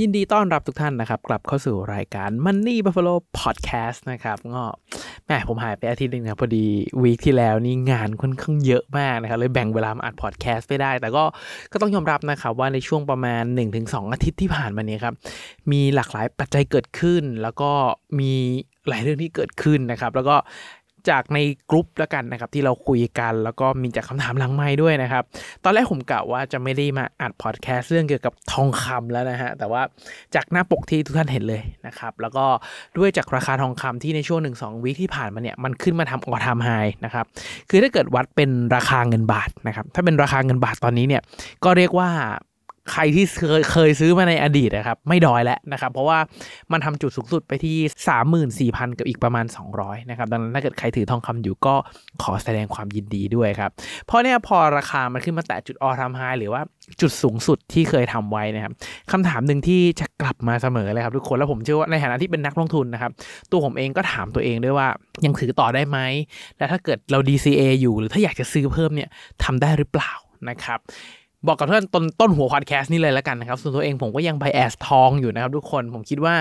ยินดีต้อนรับทุกท่านนะครับ กลับเข้าสู่รายการ Money Buffalo Podcast นะครับก็แหมผมหายไปอาทิตย์หนึ่งนะพอดีวีคที่แล้วนี่งานค่อนข้างเยอะมากนะครับเลยแบ่งเวลามาอัดพอดแคสต์ไม่ได้ แต่ก็ก็ต้องยอมรับนะครับว่าในช่วงประมาณ 1-2 อาทิตย์ที่ผ่านมานี้ครับ มีหลากหลายปัจจัยเกิดขึ้น แล้วก็มีหลายเรื่องที่เกิดขึ้นนะครับ แล้วก็ จากในกลุ่มแล้วกันนะครับ ที่เราคุยกันแล้วก็มีจากคำถามหลังไม้ด้วยนะครับ ตอนแรกผมกะว่าจะไม่ได้มาอัดพอดแคสต์เรื่องเกี่ยวกับทองคำแล้วนะฮะแต่ว่าจากหน้าปกที่ทุกท่านเห็นเลยนะครับ แล้วก็ด้วยจากราคาทองคำที่ในช่วง 1-2วีที่ผ่านมาเนี่ยมันขึ้นมาทำออทามไฮนะครับคือถ้าเกิดวัดเป็นราคาเงินบาทนะครับถ้าเป็นราคาเงินบาทตอนนี้เนี่ยก็เรียกว่า ใครที่เคยเคยซื้อมาในอดีตนะครับ ไม่ดอยแล้วนะครับ เพราะว่ามันทำจุดสูงสุดไปที่ 34,000 กับอีกประมาณ 200 นะครับ ดังนั้นถ้าเกิดใครถือทองคำอยู่ก็ขอแสดงความยินดีด้วยครับ เพราะเนี่ยพอราคามันขึ้นมาแตะจุดออทามไฮหรือว่าจุดสูงสุดที่เคยทำไว้นะครับคำถามหนึ่งที่จะกลับมาเสมอเลยครับทุกคน แล้วผมเชื่อว่าในฐานะที่เป็นนักลงทุนนะครับ ตัวผมเองก็ถามตัวเองด้วยว่ายังถือต่อได้ไหม และถ้าเกิดเรา DCA อยู่หรือถ้าอยากจะซื้อเพิ่มเนี่ยทำได้หรือเปล่านะครับ บอกกับเพื่อนต้นต้นหัวพอดแคสต์นี่เลยแล้วกันนะครับ ส่วนตัวเองผมก็ยังไปแอสทองอยู่นะครับทุกคนผมคิดว่า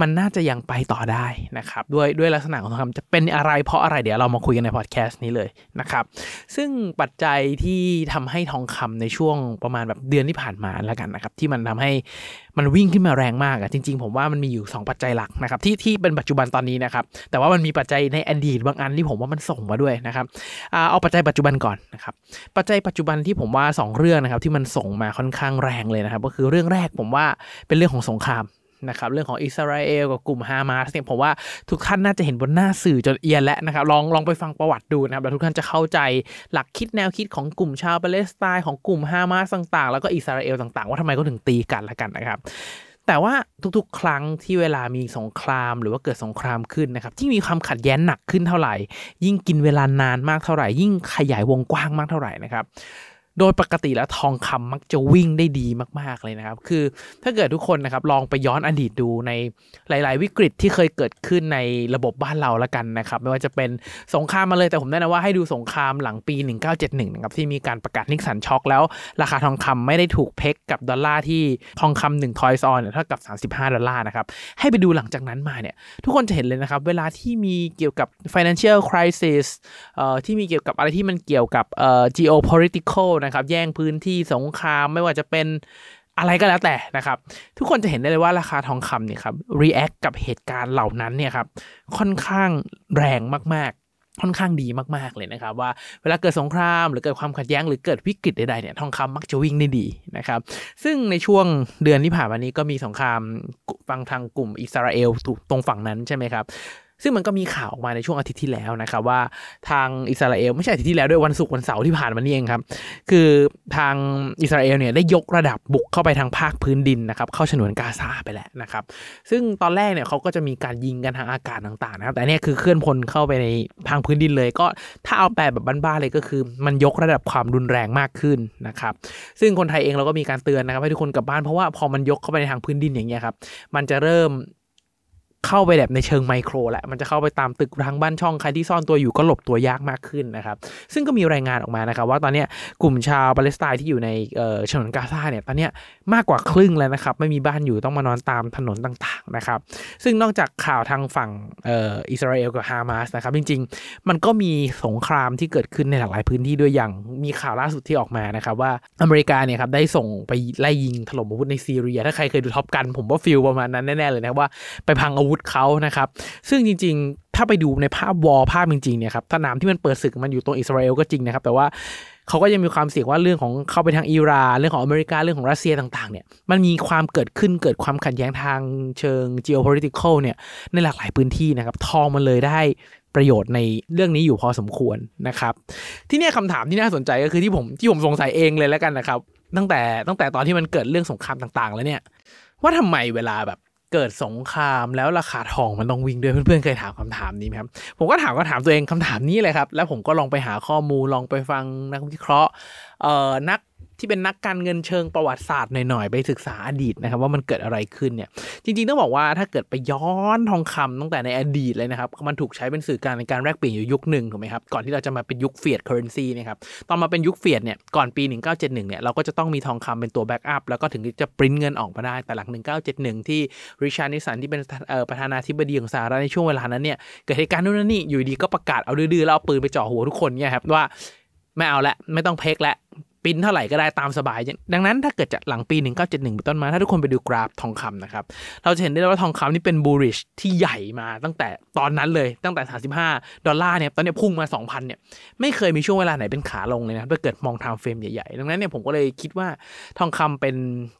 มันน่าจะยังไปต่อได้นะครับ ด้วยด้วยลักษณะของทองคำจะเป็นอะไรเพราะอะไรเดี๋ยวเรามาคุยกันในพอดแคสต์นี้เลยนะครับ ซึ่งปัจจัยที่ทำให้ทองคำในช่วงประมาณแบบเดือนที่ผ่านมาแล้วกันนะครับ ที่มันทำให้ มันวิ่งขึ้นมาแรงมากอะจริง ๆ ผมว่ามันมีอยู่ 2 ปัจจัยหลักนะครับที่ที่เป็นปัจจุบันตอนนี้นะครับแต่ว่ามันมีปัจจัยในอดีตบางอันที่ผมว่ามันส่งมาด้วยนะครับเอาปัจจัยปัจจุบันก่อนนะครับปัจจัยปัจจุบันที่ผมว่า 2 เรื่องนะครับที่มันส่งมาค่อนข้างแรงเลยนะครับก็คือเรื่องแรกผมว่าเป็นเรื่องของสงคราม นะครับเรื่องของอิสราเอลกับกลุ่มฮามาสเนี่ยผมว่าทุกท่านน่าจะเห็นบนหน้าสื่อจนเอียนแล้วนะครับลองลองไปฟังประวัติดูนะครับแล้วทุกท่านจะเข้าใจหลักคิดแนวคิดของกลุ่มชาวปาเลสไตน์ของกลุ่มฮามาสต่างๆ แล้วก็อิสราเอลต่างๆ ว่าทำไมเขาถึงตีกันละกันนะครับแต่ว่าทุกๆ ครั้งที่เวลามีสงครามหรือว่าเกิดสงครามขึ้นนะครับที่มีความขัดแย้งหนักขึ้นเท่าไหร่ ยิ่งกินเวลานานมากเท่าไหร่ ยิ่งขยายวงกว้างมากเท่าไหร่นะครับ โดยปกติแล้วทองคำมักจะวิ่งได้ดีมาก ๆ เลยนะครับ คือถ้าเกิดทุกคนนะครับลองไปย้อนอดีตดูในหลาย ๆ วิกฤตที่เคยเกิดขึ้นในระบบบ้านเราละกันนะครับ ไม่ว่าจะเป็นสงครามมาเลยแต่ผมแนะนำว่าให้ดูสงครามหลังปี 1971นะครับที่มีการประกาศนิกสันช็อกแล้ว ราคาทองคำไม่ได้ถูกเพกกับดอลลาร์ที่ทองคำหนึ่งทอยซอนเนี่ยเท่ากับ 35 ดอลลาร์นะครับ ให้ไปดูหลังจากนั้นมาเนี่ย ทุกคนจะเห็นเลยนะครับ เวลาที่มีเกี่ยวกับ financial crisis เอ่อที่มีเกี่ยวกับอะไรที่มันเกี่ยวกับเอ่อ geopolitical นะครับ แย่งพื้นที่สงครามไม่ว่าจะเป็นอะไรก็แล้วแต่นะครับ ทุกคนจะเห็นได้เลยว่าราคาทองคำเนี่ยครับ react กับเหตุการณ์เหล่านั้นเนี่ยครับค่อนข้างแรงมากๆค่อนข้างดีมาก ๆ เลยนะครับ ว่าเวลาเกิดสงครามหรือเกิดความขัดแย้งหรือเกิดวิกฤตใดๆเนี่ยทองคำมักจะวิ่งได้ดีนะครับ ซึ่งในช่วงเดือนที่ผ่านมานี้ก็มีสงครามฟังทางกลุ่มอิสราเอลตรงฝั่งนั้นใช่ไหมครับ ซึ่งมันก็มีข่าวออกมาในช่วงอาทิตย์ที่แล้วนะครับว่าทางอิสราเอลไม่ใช่อาทิตย์ที่แล้วด้วยวันศุกร์วันเสาร์ที่ผ่านมานี่เองครับ คือทางอิสราเอลเนี่ยได้ยกระดับบุกเข้าไปทางภาคพื้นดินนะครับเข้าฉนวนกาซาไปแล้วนะครับ ซึ่งตอนแรกเนี่ยเขาก็จะมีการยิงกันทางอากาศต่างๆนะครับแต่เนี่ยคือเคลื่อนพลเข้าไปในทางพื้นดินเลย ก็ถ้าเอาแปลแบบบ้านๆเลยก็คือ มันยกระดับความรุนแรงมากขึ้นนะครับ ซึ่งคนไทยเองเราก็มีการเตือนนะครับให้ทุกคนกลับบ้านเพราะว่าพอมันยกเข้าไปในทางพื้นดินอย่างเงี้ยครับมันจะเริ่ม เข้าไปแบบในเชิงไมโครแหละมันจะเข้าไปตามตึกรางบ้านช่องใครที่ซ่อนตัวอยู่ก็หลบตัวยากมากขึ้นนะครับซึ่งก็มีรายงานออกมานะครับว่าตอนนี้กลุ่มชาวปาเลสไตน์ที่อยู่ในเอ่อฉนวนกาซาเนี่ยตอนนี้มากกว่าครึ่งแล้วนะครับไม่มีบ้านอยู่ต้องมานอนตามถนนต่างๆนะครับซึ่งนอกจากข่าวทางฝั่งเอ่ออิสราเอลกับฮามาสนะครับจริงๆ มันก็มีสงครามที่เกิดขึ้นในหลากหลายพื้นที่ด้วยอย่างมีข่าวล่าสุดที่ออกมานะครับว่าอเมริกาเนี่ยครับได้ส่งไปไล่ยิงถล่มอาวุธในซีเรียถ้าใครเคยดู Top Gun ผมว่า feel ประมาณนั้นแน่ๆเลยนะว่าไปพังอาวุธเขานะครับ ซึ่งจริง ๆ ถ้าไปดูในภาพ war ภาพจริงๆเนี่ยครับสนามที่มันเปิดศึกมันอยู่ตรงอิสราเอลก็จริงนะครับ แต่ว่าเขาก็ยังมีความเสี่ยงว่าเรื่องของเข้าไปทางอิหร่านเรื่องของอเมริกาเรื่องของรัสเซียต่างๆเนี่ยมันมีความเกิดขึ้นเกิดความขัดแย้งทางเชิง geopolitical เนี่ยในหลากหลายพื้นที่นะครับทองมันเลยได้ประโยชน์ในเรื่องนี้อยู่พอสมควรนะครับ ที่เนี่ยคำถามที่น่าสนใจก็คือที่ผมที่ผมสงสัยเองเลยแล้วกันนะครับ ตั้งแต่ตั้งแต่ตอนที่มันเกิดเรื่องสงครามต่างๆ แล้วเนี่ย ว่าทำไมเวลาแบบ เกิดสงครามแล้วราคาทองมันต้องวิ่งด้วยเพื่อนๆเคยถามคำถามนี้ไหมครับ ผมก็ถามก็ถามตัวเองคำถามนี้เลยครับ แล้วผมก็ลองไปหาข้อมูลลองไปฟังนักวิเคราะห์เอ่อนัก ที่เป็นนักการเงินเชิงประวัติศาสตร์หน่อยๆ ไปศึกษาอดีตนะครับ ว่ามันเกิดอะไรขึ้นเนี่ย จริงๆต้องบอกว่าถ้าเกิดไปย้อนทองคำตั้งแต่ในอดีตเลยนะครับ มันถูกใช้เป็นสื่อกลางในการแลกเปลี่ยนอยู่ยุคหนึ่งถูกไหมครับ ก่อนที่เราจะมาเป็นยุค fiat currency นะครับตอนมาเป็นยุค fiat เนี่ยก่อนปี 1971เนี่ยเราก็จะต้องมีทองคำเป็นตัว backup แล้วก็ถึงจะปริ้นเงินออกมาได้แต่หลัง 1971 ที่ริชาร์ดนิกสันที่เป็นประธานาธิบดีของสหรัฐในช่วงเวลานั้นเนี่ยเกิดเหตุการณ์นู่นนี่อยู่ดีก็ประกาศเอาดื้อๆแล้วเอาปืนไปจ่อหัวทุกคนเนี่ยครับว่าไม่เอาละไม่ต้อง peg ละ ปินเท่าไหร่ก็ได้ตามสบาย ดังนั้นถ้าเกิดจากหลังปี 1971เป็นต้นมา ถ้าทุกคนไปดูกราฟทองคำนะครับ เราจะเห็นได้ว่าทองคำนี่เป็น bullish ที่ใหญ่มาตั้งแต่ตอนนั้นเลยตั้งแต่ 35 ดอลลาร์เนี่ยตอนนี้พุ่งมา 2,000เนี่ยไม่เคยมีช่วงเวลาไหนเป็นขาลงเลยนะถ้าเกิดมอง time frame ใหญ่ๆดังนั้นเนี่ยผมก็เลยคิดว่าทองคำเป็น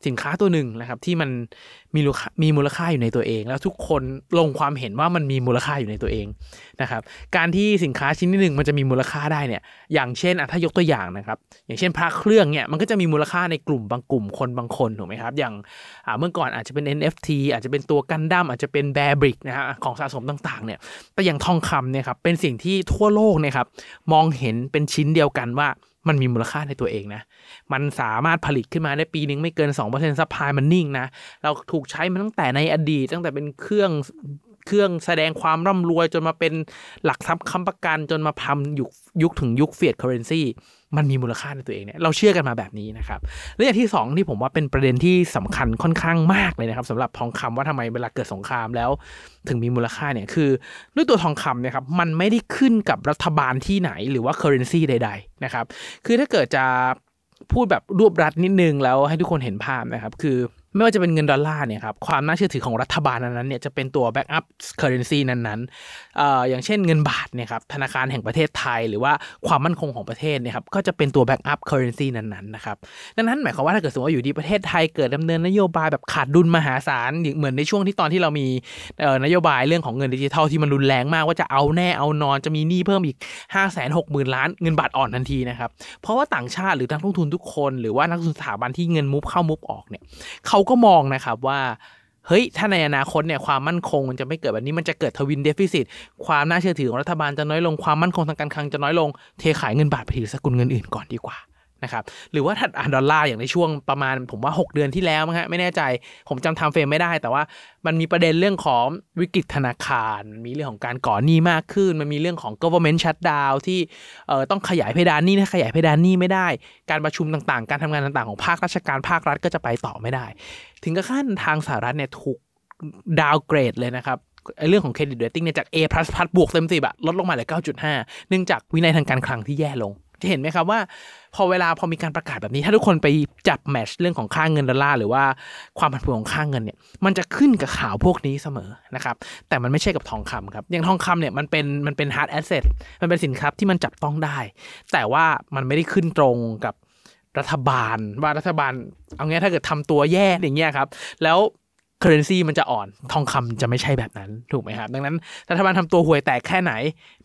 สินค้าตัวหนึ่งนะครับที่มัน มีมูลค่ามีมูลค่าอยู่ในตัวเอง แล้วทุกคนลงความเห็นว่ามันมีมูลค่าอยู่ในตัวเองนะครับ การที่สินค้าชิ้นที่หนึ่งมันจะมีมูลค่าได้เนี่ย อย่างเช่นถ้ายกตัวอย่างนะครับ อย่างเช่นพระเครื่องเนี่ยมันก็จะมีมูลค่าในกลุ่มบางกลุ่มคนบางคนถูกไหมครับ อย่างเมื่อก่อนอาจจะเป็น NFT อาจจะเป็นตัวกันดั้มอาจจะเป็นแบร์บริกนะฮะของสะสมต่างๆเนี่ยแต่อย่างทองคำเนี่ยครับเป็นสิ่งที่ทั่วโลกเนี่ยครับมองเห็นเป็นชิ้นเดียวกันว่า มันมีมูลค่าในตัวเองนะ มันสามารถผลิตขึ้นมาได้ปีนึงไม่เกิน 2% supply มันนิ่งนะ แล้วถูกใช้มาตั้งแต่ในอดีต ตั้งแต่เป็นเครื่องเครื่องแสดงความร่ำรวยจนมาเป็นหลักทรัพย์ค้ำประกันจนมาทำยุคยุคถึงยุค fiat currency มันมีมูลค่าในตัวเองเนี่ยเราเชื่อกันมาแบบนี้นะครับและอย่างที่ 2 ที่ผมว่าเป็นประเด็นที่สำคัญค่อนข้างมากเลยนะครับสำหรับทองคำว่าทำไมเวลาเกิดสงครามแล้ว ถึงมีมูลค่าเนี่ยคือด้วยตัวทองคำเนี่ยครับมันไม่ได้ขึ้นกับรัฐบาลที่ไหนหรือว่า currency ใด ๆ นะครับ คือถ้าเกิดจะพูดแบบรวบรัดนิดนึงแล้วให้ทุกคนเห็นภาพนะครับ คือ ไม่ว่าจะเป็นเงินดอลลาร์เนี่ยครับความน่าเชื่อถือของรัฐบาลนั้นเนี่ยจะเป็นตัว back up currency นั้นๆอย่างเช่นเงินบาทเนี่ยครับธนาคารแห่งประเทศไทย หรือว่าความมั่นคงของประเทศเนี่ยครับก็จะเป็นตัว back up currency นั้นๆนะครับดังนั้นหมายความว่าถ้าเกิดสมมติว่าอยู่ที่ประเทศไทยเกิดดำเนินนโยบายแบบขาดดุลมหาศาลเหมือนในช่วงที่ตอนที่เรามีนโยบายเรื่องของเงินดิจิทัลที่มันรุนแรงมากว่าจะเอาแน่เอานอนจะมีหนี้เพิ่มอีกห้าแสนหกหมื่นล้านเงินบาทอ่อนทันทีนะครับเพราะว่าต่างชาติหรือนักลงทุนทุกคน หรือว่านักลงทุนสถาบันที่เงิน move เข้า move ออกเนี่ยเขาก็มองนะครับว่าเฮ้ย ถ้าในอนาคตเนี่ยความมั่นคงมันจะไม่เกิดแบบนี้ มันจะเกิด twin deficit ความน่าเชื่อถือของรัฐบาลจะน้อยลง ความมั่นคงทางการคลังจะน้อยลง เทขายเงินบาทไปถือสกุลเงินอื่นก่อนดีกว่า นะครับหรือว่าถ้าอย่างดอลลาร์อย่างในช่วงประมาณผมว่า 6 เดือนที่แล้วมั้งฮะไม่แน่ใจผมจำ time frame ไม่ได้ แต่ว่ามันมีประเด็นเรื่องของวิกฤตธนาคาร มีเรื่องของการก่อหนี้มากขึ้น มันมีเรื่องของ government shutdown ที่เอ่อต้องขยายเพดานหนี้ถ้าขยายเพดานหนี้ไม่ได้ การประชุมต่างๆ การทำงานต่างๆของภาคราชการภาครัฐก็จะไปต่อไม่ได้ ถึงกับขั้นทางสหรัฐเนี่ยถูก downgrade เลยนะครับเรื่องของ credit rating เนี่ยจาก A++ บวกเต็มสิบอะลดลงมาเหลือ9.5 เนื่องจากวินัยทางการคลังที่แย่ลง จะเห็นไหมครับว่า พอเวลาพอมีการประกาศแบบนี้ ถ้าทุกคนไปจับ match เรื่องของค่าเงินดอลลาร์หรือว่าความผันผวนของค่าเงินเนี่ยมันจะขึ้นกับข่าวพวกนี้เสมอนะครับแต่มันไม่ใช่กับทองคำครับอย่างทองคำเนี่ยมันเป็นมันเป็น hard asset มันเป็นสินค้าที่มันจับต้องได้ แต่ว่ามันไม่ได้ขึ้นตรงกับรัฐบาลว่ารัฐบาลเอางี้ถ้าเกิดทำตัวแย่อย่างเงี้ยครับ แล้ว currency มันจะอ่อนทองคำจะไม่ใช่แบบนั้นถูกไหมครับ ดังนั้นรัฐบาลทำตัวห่วยแตกแค่ไหน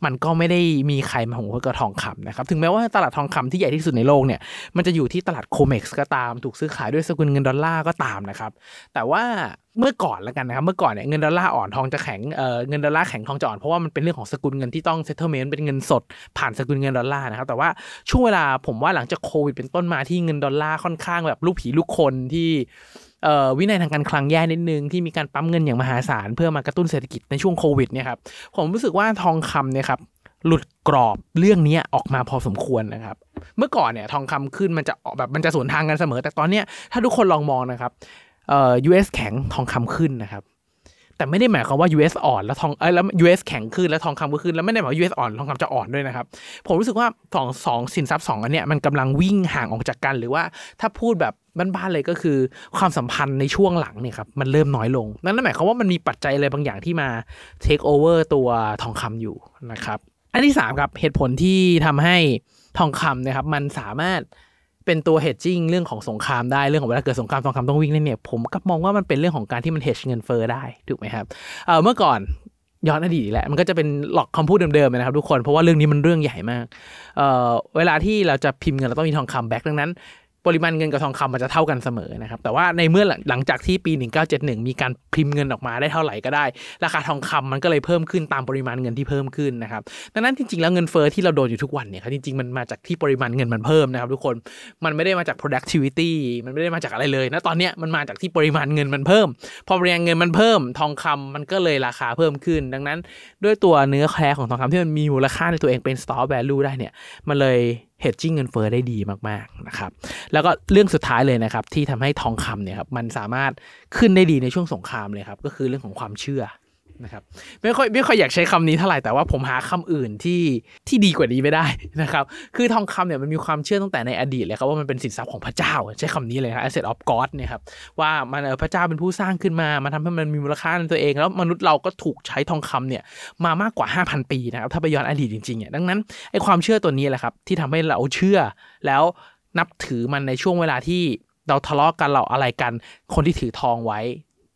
มันก็ไม่ได้มีใครมาหงกับทองคำนะครับ ถึงแม้ว่าตลาดทองคำที่ใหญ่ที่สุดในโลกเนี่ยมันจะอยู่ที่ตลาด COMEX ก็ตามถูกซื้อขายด้วยสกุลเงินดอลลาร์ก็ตามนะครับ แต่ว่าเมื่อก่อนแล้วกันนะครับ เมื่อก่อนเนี่ยเงินดอลลาร์อ่อนทองจะแข็งเอ่อเงินดอลลาร์แข็งทองจะอ่อนเพราะว่ามันเป็นเรื่องของสกุลเงินที่ต้อง settlement เป็นเงินสดผ่านสกุลเงินดอลลาร์นะครับ แต่ว่าช่วงเวลาผมว่าหลังจากโควิดเป็นต้นมาที่เงินดอลลาร์ค่อนข้างแบบลูกผีลูกคนที่ วินัยทางการคลังแย่นิดนึงที่มีการปั๊มเงินอย่างมหาศาลเพื่อมากระตุ้นเศรษฐกิจในช่วงโควิดเนี่ยครับผมรู้สึกว่าทองคำเนี่ยครับหลุดกรอบเรื่องนี้ออกมาพอสมควรนะครับ เมื่อก่อนเนี่ยทองคำขึ้นมันจะออกแบบมันจะสวนทางกันเสมอ แต่ตอนเนี้ยถ้าทุกคนลองมองนะครับเอ่อ US แข็งทองคำขึ้นนะครับ แต่ไม่ได้หมายความว่า US อ่อนแล้วทองเอ้ยแล้ว US แข็งขึ้นแล้วทองคำก็ขึ้นแล้วไม่ได้หมายว่า US อ่อนทองคำจะอ่อนด้วยนะครับ ผมรู้สึกว่าสองสองสินทรัพย์สองอันเนี้ยมันกำลังวิ่งห่างออกจากกัน หรือว่าถ้าพูดแบบบ้านๆเลยก็คือ ความสัมพันธ์ในช่วงหลังเนี่ยครับมันเริ่มน้อยลง นั่นหมายความว่ามันมีปัจจัยอะไรบางอย่างที่มา take over ตัวทองคำอยู่นะครับอันที่3ครับเหตุผลที่ทำให้ทองคำนะครับมันสามารถ เป็นตัวเฮดจิ้งเรื่องของสงครามได้เรื่องของเวลาเกิดสงครามทองคำต้องวิ่งเนี่ยผมก็มองว่ามันเป็นเรื่องของการที่มัน hedge เงินเฟอ้อได้ถูกไหมครับเเมื่อก่อนย้อนอดีตแหละมันก็จะเป็นหลอกคำพูดเดิมๆนะครับทุกคนเพราะว่าเรื่องนี้มันเรื่องใหญ่มากเเวลาที่เราจะพิมพ์เงินเราต้องมีทองคำแบ็กดังนั้น ปริมาณเงินกับทองคำมันจะเท่ากันเสมอนะครับ แต่ว่าในเมื่อหลังจากที่ปี 1971 มีการพิมพ์เงินออกมาได้เท่าไหร่ก็ได้ ราคาทองคำมันก็เลยเพิ่มขึ้นตามปริมาณเงินที่เพิ่มขึ้นนะครับ ดังนั้นจริงๆ แล้วเงินเฟ้อที่เราโดนอยู่ทุกวันเนี่ยครับจริงๆ มันมาจากที่ปริมาณเงินมันเพิ่มนะครับทุกคน มันไม่ได้มาจาก productivity มันไม่ได้มาจากอะไรเลยนะตอนเนี้ยมันมาจากที่ปริมาณเงินมันเพิ่ม พอปริมาณเงินมันเพิ่ม ทองคำมันก็เลยราคาเพิ่มขึ้น ดังนั้น ด้วยตัวเนื้อแคร์ของทองคำที่มันมีมูลค่าในตัวเองเป็น store value ได้เนี่ยมันเลย เฮดจิ้งเงินเฟ้อได้ดีมากๆนะครับแล้วก็เรื่องสุดท้ายเลยนะครับที่ทำให้ทองคำเนี่ยครับมันสามารถขึ้นได้ดีในช่วงสงครามเลยครับก็คือเรื่องของความเชื่อ นะครับไม่ค่อยไม่ค่อยอยากใช้คำนี้เท่าไหร่แต่ว่าผมหาคำอื่นที่ที่ดีกว่านี้ไม่ได้นะครับ คือทองคำเนี่ยมันมีความเชื่อตั้งแต่ในอดีตเลยครับว่ามันเป็นสินทรัพย์ของพระเจ้า ใช้คำนี้เลยครับ asset of God เนี่ยครับว่ามันพระเจ้าเป็นผู้สร้างขึ้นมามาทำให้มันมีมูลค่าในตัวเอง แล้วมนุษย์เราก็ถูกใช้ทองคำเนี่ยมามากกว่า 5,000 ปีนะครับถ้าไปย้อนอดีตจริงๆเนี่ยดังนั้นไอ้ความเชื่อตัวนี้แหละครับที่ทำให้เราเชื่อ แล้วนับถือมันในช่วงเวลาที่เราทะเลาะกันเราอะไรกัน คนที่ถือทองไว้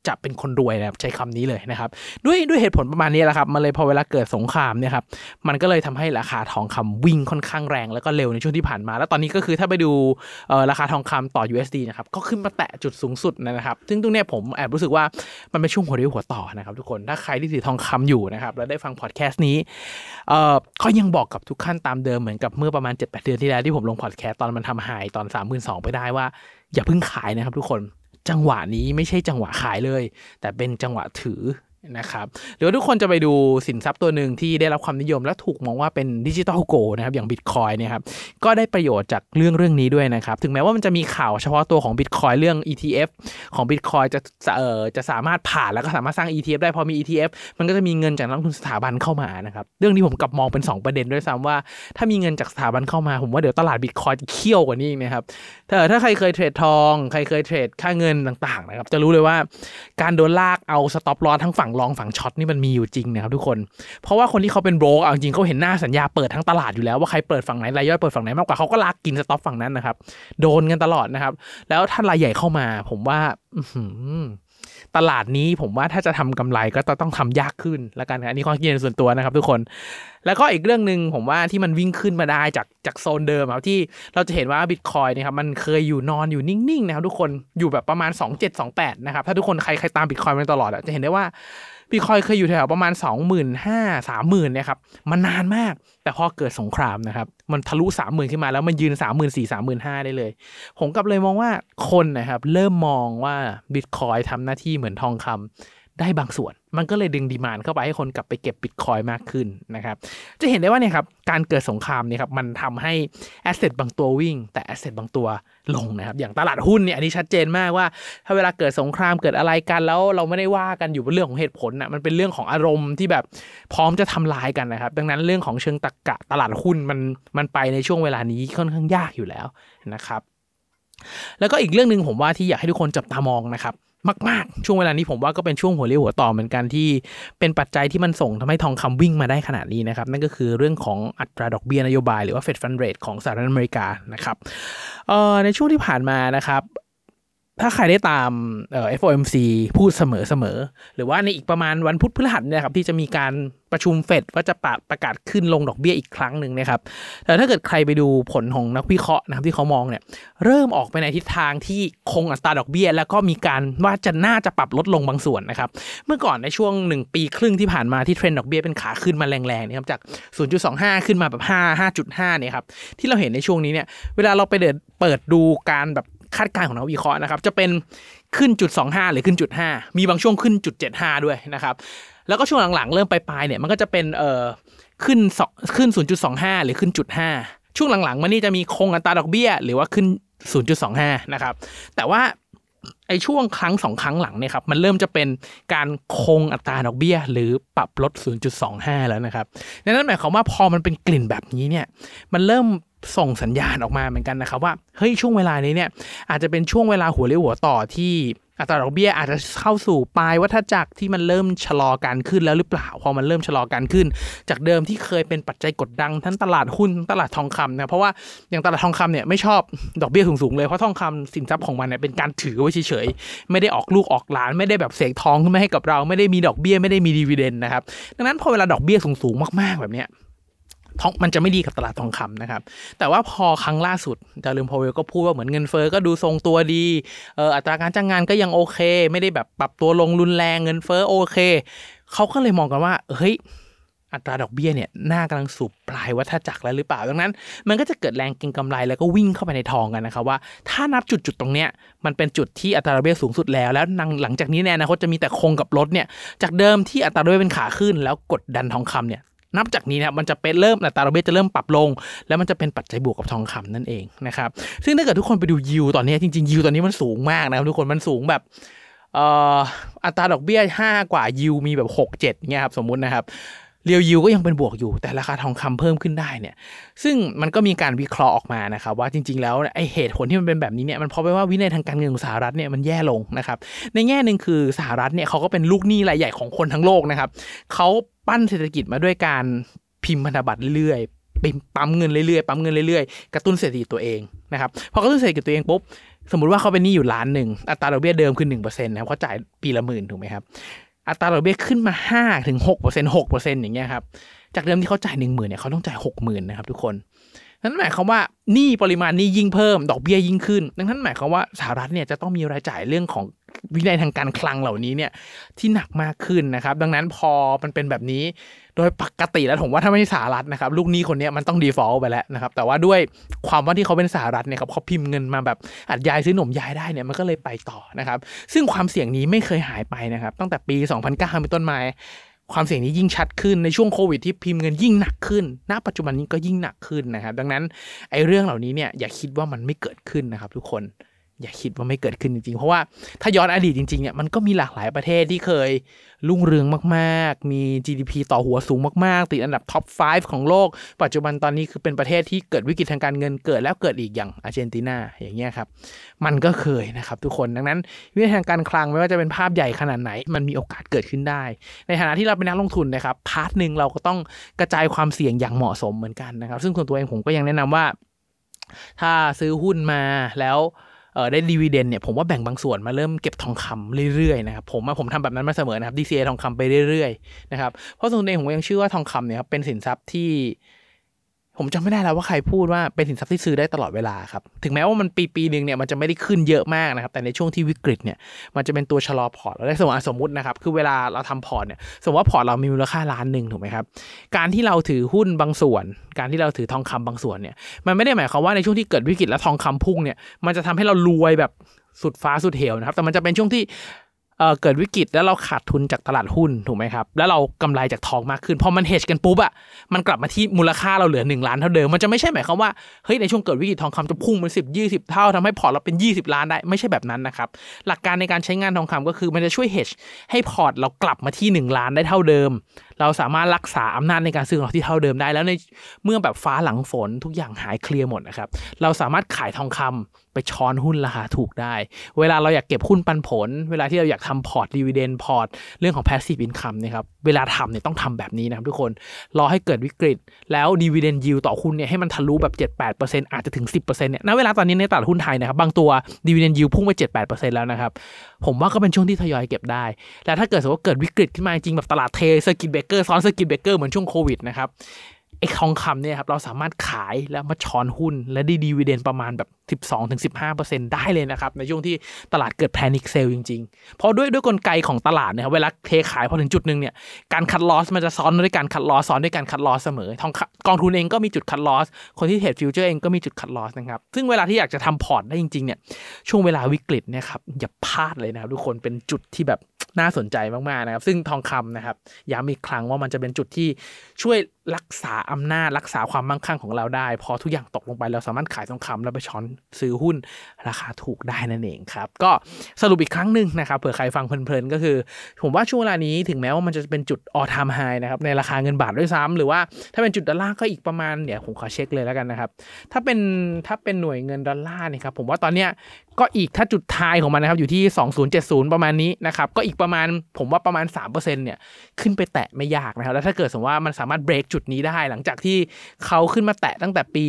จะเป็นคนรวยนะครับใช้คำนี้เลยนะครับ ด้วยด้วยเหตุผลประมาณนี้แหละครับมันเลยพอเวลาเกิดสงครามเนี่ยครับมันก็เลยทำให้ราคาทองคำวิ่งค่อนข้างแรงแล้วก็เร็วในช่วงที่ผ่านมา แล้วตอนนี้ก็คือถ้าไปดูราคาทองคำต่อ USD นะครับก็ขึ้นมาแตะจุดสูงสุดนะครับซึ่งตรงเนี้ยผมแอบรู้สึกว่ามันเป็นช่วงหัวเรียวหัวต่อนะครับทุกคนถ้าใครที่ถือทองคำอยู่นะครับแล้วได้ฟังพอดแคสต์นี้เอ่อก็ยังบอกกับทุกขั้นตามเดิมเหมือนกับเมื่อประมาณ7-8เดือนที่แล้วที่ผมลงพอดแคสต์ตอนมันทำหายตอน 32,000ไปได้ว่าอย่าเพิ่งขายนะครับทุกคน จังหวะนี้ไม่ใช่จังหวะขายเลย แต่เป็นจังหวะถือ นะครับหรือว่าทุกคนจะไปดูสินทรัพย์ตัวหนึ่งที่ได้รับความนิยมและถูกมองว่าเป็นดิจิ t a ลโกนะครับอย่างบิตคอยนี่ครับก็ได้ประโยชน์จากเรื่องเรื่องนี้ด้วยนะครับถึงแม้ว่ามันจะมีข่าวเฉพาะตัวของบิตคอยเรื่อง ETF ของ Bitcoin จะเอ่อจะสามารถผ่านแล้วก็สามารถสร้าง ETF ได้พอมี ETF มันก็จะมีเงินจากนักลงทุนสถาบันเข้ามานะครับเรื่องนี้ผมกลับมองเป็น 2 ประเด็นด้วยซ้ำว่าถ้ามีเงินจากสถาบันเข้ามาผมว่าเดี๋ยวตลาดบิตคอยน์จะเคี่ยวกว่านี้นะครับถ้าถ้าใครเคยเทรดทอง ใครเคยเทรดค่าเงินต่างๆนะครับจะรู้เลยว่าการโดนลากเอา stop loss ทั้งฝั่ง long ฝั่ง short นี่มันมีอยู่จริงนะครับทุกคน เพราะว่าคนที่เขาเป็นโบรกเอาจริงเขาเห็นหน้าสัญญาเปิดทั้งตลาดอยู่แล้วว่าใครเปิดฝั่งไหนรายย่อยเปิดฝั่งไหนมากกว่าเขาก็ลากกิน stop ฝั่งนั้นนะครับ โดนกันตลอดนะครับ แล้วถ้ารายใหญ่เข้ามา ผมว่าอื ตลาดนี้ผมว่าถ้าจะทำกำไรก็ต้องทำยากขึ้นแล้วกันอันนี้ความคิดเห็นส่วนตัวนะครับ ทุกคน แล้วก็อีกเรื่องหนึ่งผมว่าที่มันวิ่งขึ้นมาได้จากจากโซนเดิมครับที่เราจะเห็นว่าบิตคอยนะครับมันเคยอยู่นอนอยู่นิ่งๆนะครับทุกคนอยู่แบบประมาณ 2728 นะครับถ้าทุกคนใครใครตามบิตคอยมาตลอดอะจะเห็นได้ว่า บิตคอยเคยอยู่แถวประมาณ 25,000 30,000เนี่ยครับมันนานมากแต่พอเกิดสงครามนะครับ มันทะลุ 30,000 ขึ้นมาแล้วมันยืน 34,000 35,000 ได้เลย ผมกลับเลยมองว่าคนนะครับ เริ่มมองว่าบิตคอยทำหน้าที่เหมือนทองคำ ได้บางส่วน มันก็เลยดึงดีมานเข้าไปให้คนกลับไปเก็บบิตคอยมากขึ้นนะครับ จะเห็นได้ว่าเนี่ยครับการเกิดสงครามเนี่ยครับมันทำให้แอสเซทบางตัววิ่ง แต่แอสเซทบางตัวลงนะครับ อย่างตลาดหุ้นเนี่ยอันนี้ชัดเจนมากว่า ถ้าเวลาเกิดสงครามเกิดอะไรกันแล้วเราไม่ได้ว่ากันอยู่บนเรื่องของเหตุผลนะมันเป็นเรื่องของอารมณ์ที่แบบพร้อมจะทำลายกันนะครับ ดังนั้นเรื่องของเชิงตรรกะตลาดหุ้นมันมันไปในช่วงเวลานี้ค่อนข้างยากอยู่แล้วนะครับแล้วก็อีกเรื่องหนึ่งผมว่าที่อยากให้ทุกคนจับตามองนะครับ มาก ๆ ช่วงเวลานี้ผมว่าก็เป็นช่วงหัวเรียวหัวต่อเหมือนกันที่ เป็นปัจจัยที่มันส่งทำให้ทองคำวิ่งมาได้ขนาดนี้นะครับ นั่นก็คือเรื่องของอัตราดอกเบี้ยนโยบายหรือว่าเฟดฟันเรทของสหรัฐอเมริกานะครับในช่วงที่ผ่านมานะครับ ถ้าใครได้ตามเอ่อ FOMC พูดเสมอๆ หรือว่าในอีกประมาณวันพุธพฤหัสเนี่ยครับที่จะมีการประชุมเฟดว่าจะประประกาศขึ้นลงดอกเบี้ยอีกครั้งหนึ่งนะครับแต่ถ้าเกิดใครไปดูผลของนักวิเคราะห์นะครับที่เขามองเนี่ยเริ่มออกไปในทิศทางที่คงอัตราดอกเบี้ย แล้วก็มีการว่าจะน่าจะปรับลดลงบางส่วนนะครับเมื่อก่อนในช่วง 1 ปีครึ่งที่ผ่านมาที่เทรนด์ดอกเบี้ยเป็นขาขึ้นมาแรงๆนะครับจาก 0.25 ขึ้นมาแบบ 5 5.5เนี่ยครับที่เราเห็นในช่วงนี้เนี่ยเวลาเราไปเดินเปิดดูการแบบ คาดการณ์ของนักวิเคราะห์นะครับ จะเป็นขึ้นจุด25 หรือขึ้นจุด5มีบางช่วงขึ้นจุด75 ด้วยนะครับแล้วก็ช่วงหลังๆ เริ่มปลายๆเนี่ยมันก็จะเป็นเอ่อขึ้นสองขึ้น 0.25 หรือขึ้นจุด5ช่วงหลังๆมันนี่จะมีคงอัตราดอกเบี้ย หรือว่าขึ้น 0.25 นะครับ แต่ว่าไอ้ช่วงครั้งสองครั้งหลังเนี่ยครับมันเริ่มจะเป็นการคงอัตราดอกเบี้ย หรือปรับลด 0.25 แล้วนะครับดังนั้นหมายความว่าพอมันเป็นกลิ่นแบบนี้เนี่ยมันเริ่ม ส่งสัญญาณออกมาเหมือนกันนะครับว่าเฮ้ยช่วงเวลานี้เนี่ยอาจจะเป็นช่วงเวลาหัวเรียวหัวต่อที่อัตราดอกเบี้ยอาจจะเข้าสู่ปลายวัฏจักรที่มันเริ่มชะลอการขึ้นแล้วหรือเปล่า พอมันเริ่มชะลอการขึ้น จากเดิมที่เคยเป็นปัจจัยกดดันทั้งตลาดหุ้นตลาดทองคำนะเพราะว่าอย่างตลาดทองคำเนี่ยไม่ชอบดอกเบี้ยสูงๆเลยเพราะทองคำสินทรัพย์ของมันเนี่ยเป็นการถือไว้เฉยๆไม่ได้ออกลูกออกหลาน ไม่ได้แบบเสกทองขึ้นมาให้กับเรา ไม่ได้มีดอกเบี้ยไม่ได้มีดีเวเดนนะครับดังนั้นพอเวลาดอกเบี้ยสูงๆมากๆแบบเนี้ย ทองมันจะไม่ดีกับตลาดทองคำนะครับ แต่ว่าพอครั้งล่าสุดดาริมพอเวลก็พูดว่าเหมือนเงินเฟอ้อก็ดูทรงตัวดีเอออัตราการจ้างงานก็ยังโอเค ไม่ได้แบบปรับตัวลงรุนแรงเงินเฟอ้อโอเคเขาก็เลยมองกันว่า เฮ้ยอัตราดอกเบี้ยเนี่ยน่ากำลังสู่ปลายวัฏจักรแล้วหรือเปล่า ดังนั้น มันก็จะเกิดแรงเก็งกำไรแล้วก็วิ่งเข้าไปในทองกันนะครับว่าถ้านับจุดจุดตรงเนี้ยมันเป็นจุดที่อัตราดอกเบี้ยสูงสุดแล้ว แล้วหลังจากนี้แน่นะเขาจะมีแต่คงกับลดเนี่ยจากเดิมที่อัตราดอกเบี้ยเป็นขาขึ้น แล้วกดดันทองคำเนี่ย นับจากนี้นะมันจะเป็นเริ่มอัตราดอกเบี้ยจะเริ่มปรับลง แล้วมันจะเป็นปัจจัยบวกกับทองคำนั่นเองนะครับซึ่งถ้าเกิดทุกคนไปดูยิวตอนนี้จริงๆยิวตอนนี้มันสูงมากนะครับทุกคนมันสูงแบบอัตราดอกเบี้ย 5 กว่ายิวมีแบบ 6 7เนี่ยครับสมมุตินะครับ เรียวยิวก็ยังเป็นบวกอยู่ แต่ราคาทองคำเพิ่มขึ้นได้เนี่ย ซึ่งมันก็มีการวิเคราะห์ออกมานะครับว่าจริง ๆ แล้วไอเหตุผลที่มันเป็นแบบนี้เนี่ยมันเพราะว่าวินัยทางการเงินของสหรัฐเนี่ยมันแย่ลงนะครับ ในแง่หนึ่งคือสหรัฐเนี่ยเขาก็เป็นลูกหนี้รายใหญ่ของคนทั้งโลกนะครับเขาปั้นเศรษฐกิจมาด้วยการพิมพ์พันธบัตรเรื่อยๆปั๊มเงินเรื่อยๆ ปั๊มเงินเรื่อยๆ กระตุ้นเศรษฐกิจตัวเองนะครับ พอกระตุ้นเศรษฐกิจตัวเองปุ๊บ สมมติว่าเขาเป็นหนี้อยู่ล้านหนึ่ง อัตราดอกเบี้ยเดิมคือหนึ่งเปอร์เซ็นต์นะครับเขาจ่ายปีละหมื่นถูกไหมครับ อัตราดอกเบี้ยขึ้นมาห้าถึงหกเปอร์เซ็นต์หกเปอร์เซ็นต์อย่างเงี้ยครับจากเดิมที่เขาจ่ายหนึ่งหมื่นเนี่ยเขาต้องจ่ายหกหมื่นนะครับทุกคนนั่นหมายความว่าหนี้ปริมาณหนี้ยิ่งเพิ่มดอกเบี้ยยิ่งขึ้น ดังนั้นหมายความว่าสหรัฐเนี่ยจะต้องมีรายจ่ายเรื่องของ วินัยทางการคลังเหล่านี้เนี่ยที่หนักมากขึ้นนะครับ ดังนั้นพอมันเป็นแบบนี้ โดยปกติแล้วผมว่าถ้าไม่ใช่สหรัฐนะครับ ลูกหนี้คนนี้มันต้อง default ไปแล้วนะครับ แต่ว่าด้วยความว่าที่เขาเป็นสหรัฐเนี่ยครับเขาพิมพ์เงินมาแบบอัดยายซื้อหนมยายได้เนี่ยมันก็เลยไปต่อนะครับ ซึ่งความเสี่ยงนี้ไม่เคยหายไปนะครับ ตั้งแต่ปี 2009เป็นต้นมาความเสี่ยงนี้ยิ่งชัดขึ้นในช่วงโควิดที่พิมพ์เงินยิ่งหนักขึ้น ณ ปัจจุบันนี้ก็ยิ่งหนักขึ้นนะครับ ดังนั้นไอ้เรื่องเหล่านี้เนี่ยอย่าคิดว่ามันไม่เกิดขึ้นนะครับทุกคน อย่าคิดว่าไม่เกิดขึ้นจริงๆ เพราะว่าถ้าย้อนอดีตจริงๆเนี่ยมันก็มีหลากหลายประเทศที่เคยรุ่งเรืองมากๆ มี GDP ต่อหัวสูงมากๆ ติดอันดับ top 5 ของโลก ปัจจุบันตอนนี้คือเป็นประเทศที่เกิดวิกฤตทางการเงินเกิดแล้วเกิดอีกอย่างอาร์เจนตินาอย่างเงี้ยครับ มันก็เคยนะครับทุกคนดังนั้นวิกฤตทางการคลังไม่ว่าจะเป็นภาพใหญ่ขนาดไหน มันมีโอกาสเกิดขึ้นได้ ในฐานะที่เราเป็นนักลงทุนนะครับ part หนึ่งเราก็ต้องกระจายความเสี่ยงอย่างเหมาะสมเหมือนกันนะครับ ซึ่งส่วนตัวเองผมก็ยังแนะนำว่า ถ้าซื้อหุ้นมาแล้ว ได้ dividend เนี่ยผมว่าแบ่งบางส่วนมาเริ่มเก็บทองคำเรื่อยๆนะครับผมผมทำแบบนั้นมาเสมอนะครับ DCA ทองคำไปเรื่อยๆนะครับเพราะส่วนตัวเองผมยังเชื่อว่าทองคำเนี่ยครับเป็นสินทรัพย์ที่ ผมจำไม่ได้แล้วว่าใครพูดว่าเป็นสินทรัพย์ที่ซื้อได้ตลอดเวลาครับ ถึงแม้ว่ามันปีปีหนึ่งเนี่ยมันจะไม่ได้ขึ้นเยอะมากนะครับ แต่ในช่วงที่วิกฤตเนี่ยมันจะเป็นตัวชะลอพอร์ตเราได้สมมติสมมตินะครับ คือเวลาเราทำพอร์ตเนี่ยสมมติว่าพอร์ตเรามีมูลค่าล้านหนึ่งถูกไหมครับ การที่เราถือหุ้นบางส่วน การที่เราถือทองคำบางส่วนเนี่ยมันไม่ได้หมายความว่าในช่วงที่เกิดวิกฤตแล้วทองคำพุ่งเนี่ยมันจะทำให้เรารวยแบบสุดฟ้าสุดเหวนะครับ แต่มันจะเป็นช่วงที่ เอ่อเกิดวิกฤตแล้วเราขาดทุนจากตลาดหุ้นถูกไหมครับ แล้วเรากำไรจากทองมากขึ้นพอมันเฮจกันปุ๊บอะมันกลับมาที่มูลค่าเราเหลือ 1 ล้านเท่าเดิม มันจะไม่ใช่หมายความว่าเฮ้ยในช่วงเกิดวิกฤตทองคำจะพุ่งเป็นสิบยี่สิบเท่าทำให้พอร์ตเราเป็น 20 ล้านได้ไม่ใช่แบบนั้นนะครับ หลักการในการใช้งานทองคำก็คือมันจะช่วยเฮจให้พอร์ตเรากลับมาที่ 1 ล้านได้เท่าเดิม เราสามารถรักษาอำนาจในการซื้อของเราที่เท่าเดิมได้ แล้วในเมื่อแบบฟ้าหลังฝนทุกอย่างหายเคลียร์หมดนะครับ เราสามารถขายทองคำไปช้อนหุ้นราคาถูกได้ เวลาเราอยากเก็บหุ้นปันผล เวลาที่เราอยากทำพอร์ต dividend พอร์ตเรื่องของ passive income นะครับเวลาทำเนี่ยต้องทำแบบนี้นะครับทุกคนรอให้เกิดวิกฤต แล้วดีเวเดนยิวต่อหุ้นเนี่ยให้มันทะลุแบบ 7-8%อาจจะถึง 10%เนี่ยณเวลาตอนนี้ในตลาดหุ้นไทยนะครับบางตัวดีเวเดนยิวพุ่งไป 7-8%แล้วนะครับผมว่าก็เป็นช่วงที่ทยอยเก็บได้ แล้วถ้าเกิดสมมติว่าเกิดวิกฤตขึ้นมาจริงแบบตลาดเท circuit breaker ซ้อน circuit breaker เหมือนช่วงโควิดนะครับไอ้ทองคำเนี่ยครับเราสามารถขายแล้วมาช้อนหุ้นและได้ dividend ประมาณแบบ 12-15%ได้เลยนะครับ ในช่วงที่ตลาดเกิด panic sell จริงๆ เพราะด้วยด้วยกลไกของตลาดเนี่ยเวลาเทขายพอถึงจุดหนึ่งเนี่ยการ cut loss มันจะซ้อนด้วยการ cut loss ซ้อนด้วยการ cut loss เสมอทองกองทุนเองก็มีจุด cut loss คนที่เทรดฟิวเจอร์เองก็มีจุด cut loss นะครับ ซึ่งเวลาที่อยากจะทำพอร์ตได้จริงๆเนี่ยช่วงเวลาวิกฤตเนี่ยครับอย่าพลาดเลยนะครับทุกคนเป็นจุดที่แบบน่าสนใจมากๆนะครับ ซึ่งทองคำนะครับย้ำอีกครั้งว่ามันจะเป็นจุดที่ช่วยรักษาอำนาจรักษาความมั่งคั่งของเราได้ พอทุกอย่างตกลงไปเราสามารถขายทองคำแล้วไปช้อนซื้อหุ้นราคาถูกได้นั่นเองครับ ก็สรุปอีกครั้งหนึ่งนะครับเผื่อใครฟังเพลินๆก็คือ ผมว่าช่วงเวลานี้ถึงแม้ว่ามันจะเป็นจุดออทามไฮนะครับในราคาเงินบาทด้วยซ้ำหรือว่าถ้าเป็นจุดดอลลาร์ก็อีกประมาณเดี๋ยวผมขอเช็คเลยแล้วกันนะครับถ้าเป็นถ้าเป็นหน่วยเงินดอลลาร์นี่ครับผมว่าตอนเนี้ย ก็อีกถ้าจุดท้ายของมันนะครับอยู่ที่ 2070 ประมาณนี้นะครับก็อีกประมาณผมว่าประมาณ 3%เนี่ยขึ้นไปแตะไม่ยากนะครับแล้วถ้าเกิดสมมติว่ามันสามารถเบรกจุดนี้ได้หลังจากที่เขาขึ้นมาแตะตั้งแต่ปี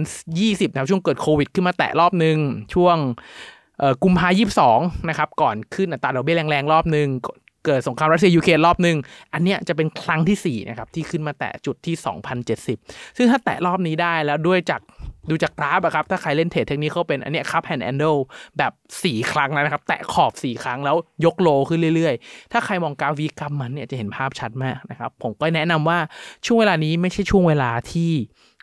2020นะครับช่วงเกิดโควิดขึ้นมาแตะรอบหนึ่งช่วงกุมภายี่สองนะครับก่อนขึ้นอัตราดอกเบี้ยแรงๆ รอบหนึ่งเกิดสงครามรัสเซียยูเครนรอบหนึ่งอันเนี้ยจะเป็นครั้งที่4นะครับที่ขึ้นมาแตะจุดที่ 2070 ซึ่งถ้าแตะรอบนี้ได้แล้วด้วยจาก ดูจากกราฟอะครับ ถ้าใครเล่นเทรดเทคนิคเขาเป็นอันเนี้ย cup and handle แบบ 4 ครั้งแล้วนะครับ แตะขอบ 4 ครั้งแล้วยก low ขึ้นเรื่อยๆ ถ้าใครมองกราฟ week กราฟ month เนี่ยจะเห็นภาพชัดมากนะครับ ผมก็แนะนำว่าช่วงเวลานี้ไม่ใช่ช่วงเวลาที่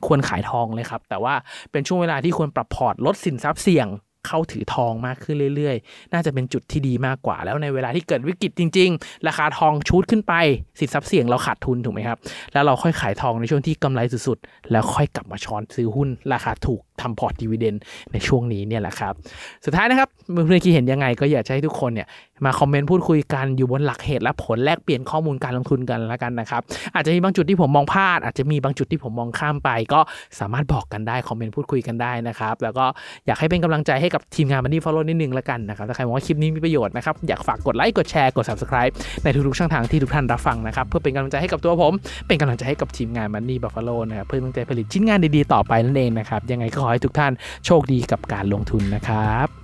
ควรขายทองเลยครับ แต่ว่าเป็นช่วงเวลาที่ควรปรับพอร์ตลดสินทรัพย์เสี่ยง เข้าถือทองมากขึ้นเรื่อยๆ น่าจะเป็นจุดที่ดีมากกว่า แล้วในเวลาที่เกิดวิกฤตจริง ๆ ราคาทอง shoot ขึ้นไปสินทรัพย์เสี่ยงเราขาดทุนถูกไหมครับ แล้วเราค่อยขายทองในช่วงที่กำไรสุดๆ แล้วค่อยกลับมาช้อนซื้อหุ้น ราคาถูกทำพอร์ต dividend ในช่วงนี้เนี่ยแหละครับ สุดท้ายนะครับเพื่อนๆคิดเห็นยังไงก็อยากให้ทุกคนเนี่ย มาคอมเมนต์พูดคุยกันอยู่บนหลักเหตุและผลแลกเปลี่ยนข้อมูลการลงทุนกันละกันนะครับ อาจจะมีบางจุดที่ผมมองพลาด อาจจะมีบางจุดที่ผมมองข้ามไป ก็สามารถบอกกันได้คอมเมนต์พูดคุยกันได้นะครับ แล้วก็อยากให้เป็นกำลังใจให้กับทีมงาน Money Buffalo นิดนึงละกันนะครับถ้าใครมองว่าคลิปนี้มีประโยชน์นะครับอยากฝากกดไลค์กดแชร์กด subscribe ในทุกๆช่องทางที่ทุกท่านรับฟังนะครับเพื่อเป็นกำลังใจให้กับตัวผม เป็นกำลังใจให้กับทีมงานมันนี่บัฟฟาโลนะครับเพื่อตั้งใจผลิตชิ้นงานดีๆต่อไปนั่นเองนะครับยังไงก็ขอให้ทุกท่านโชคดีกับการลงทุนนะครับ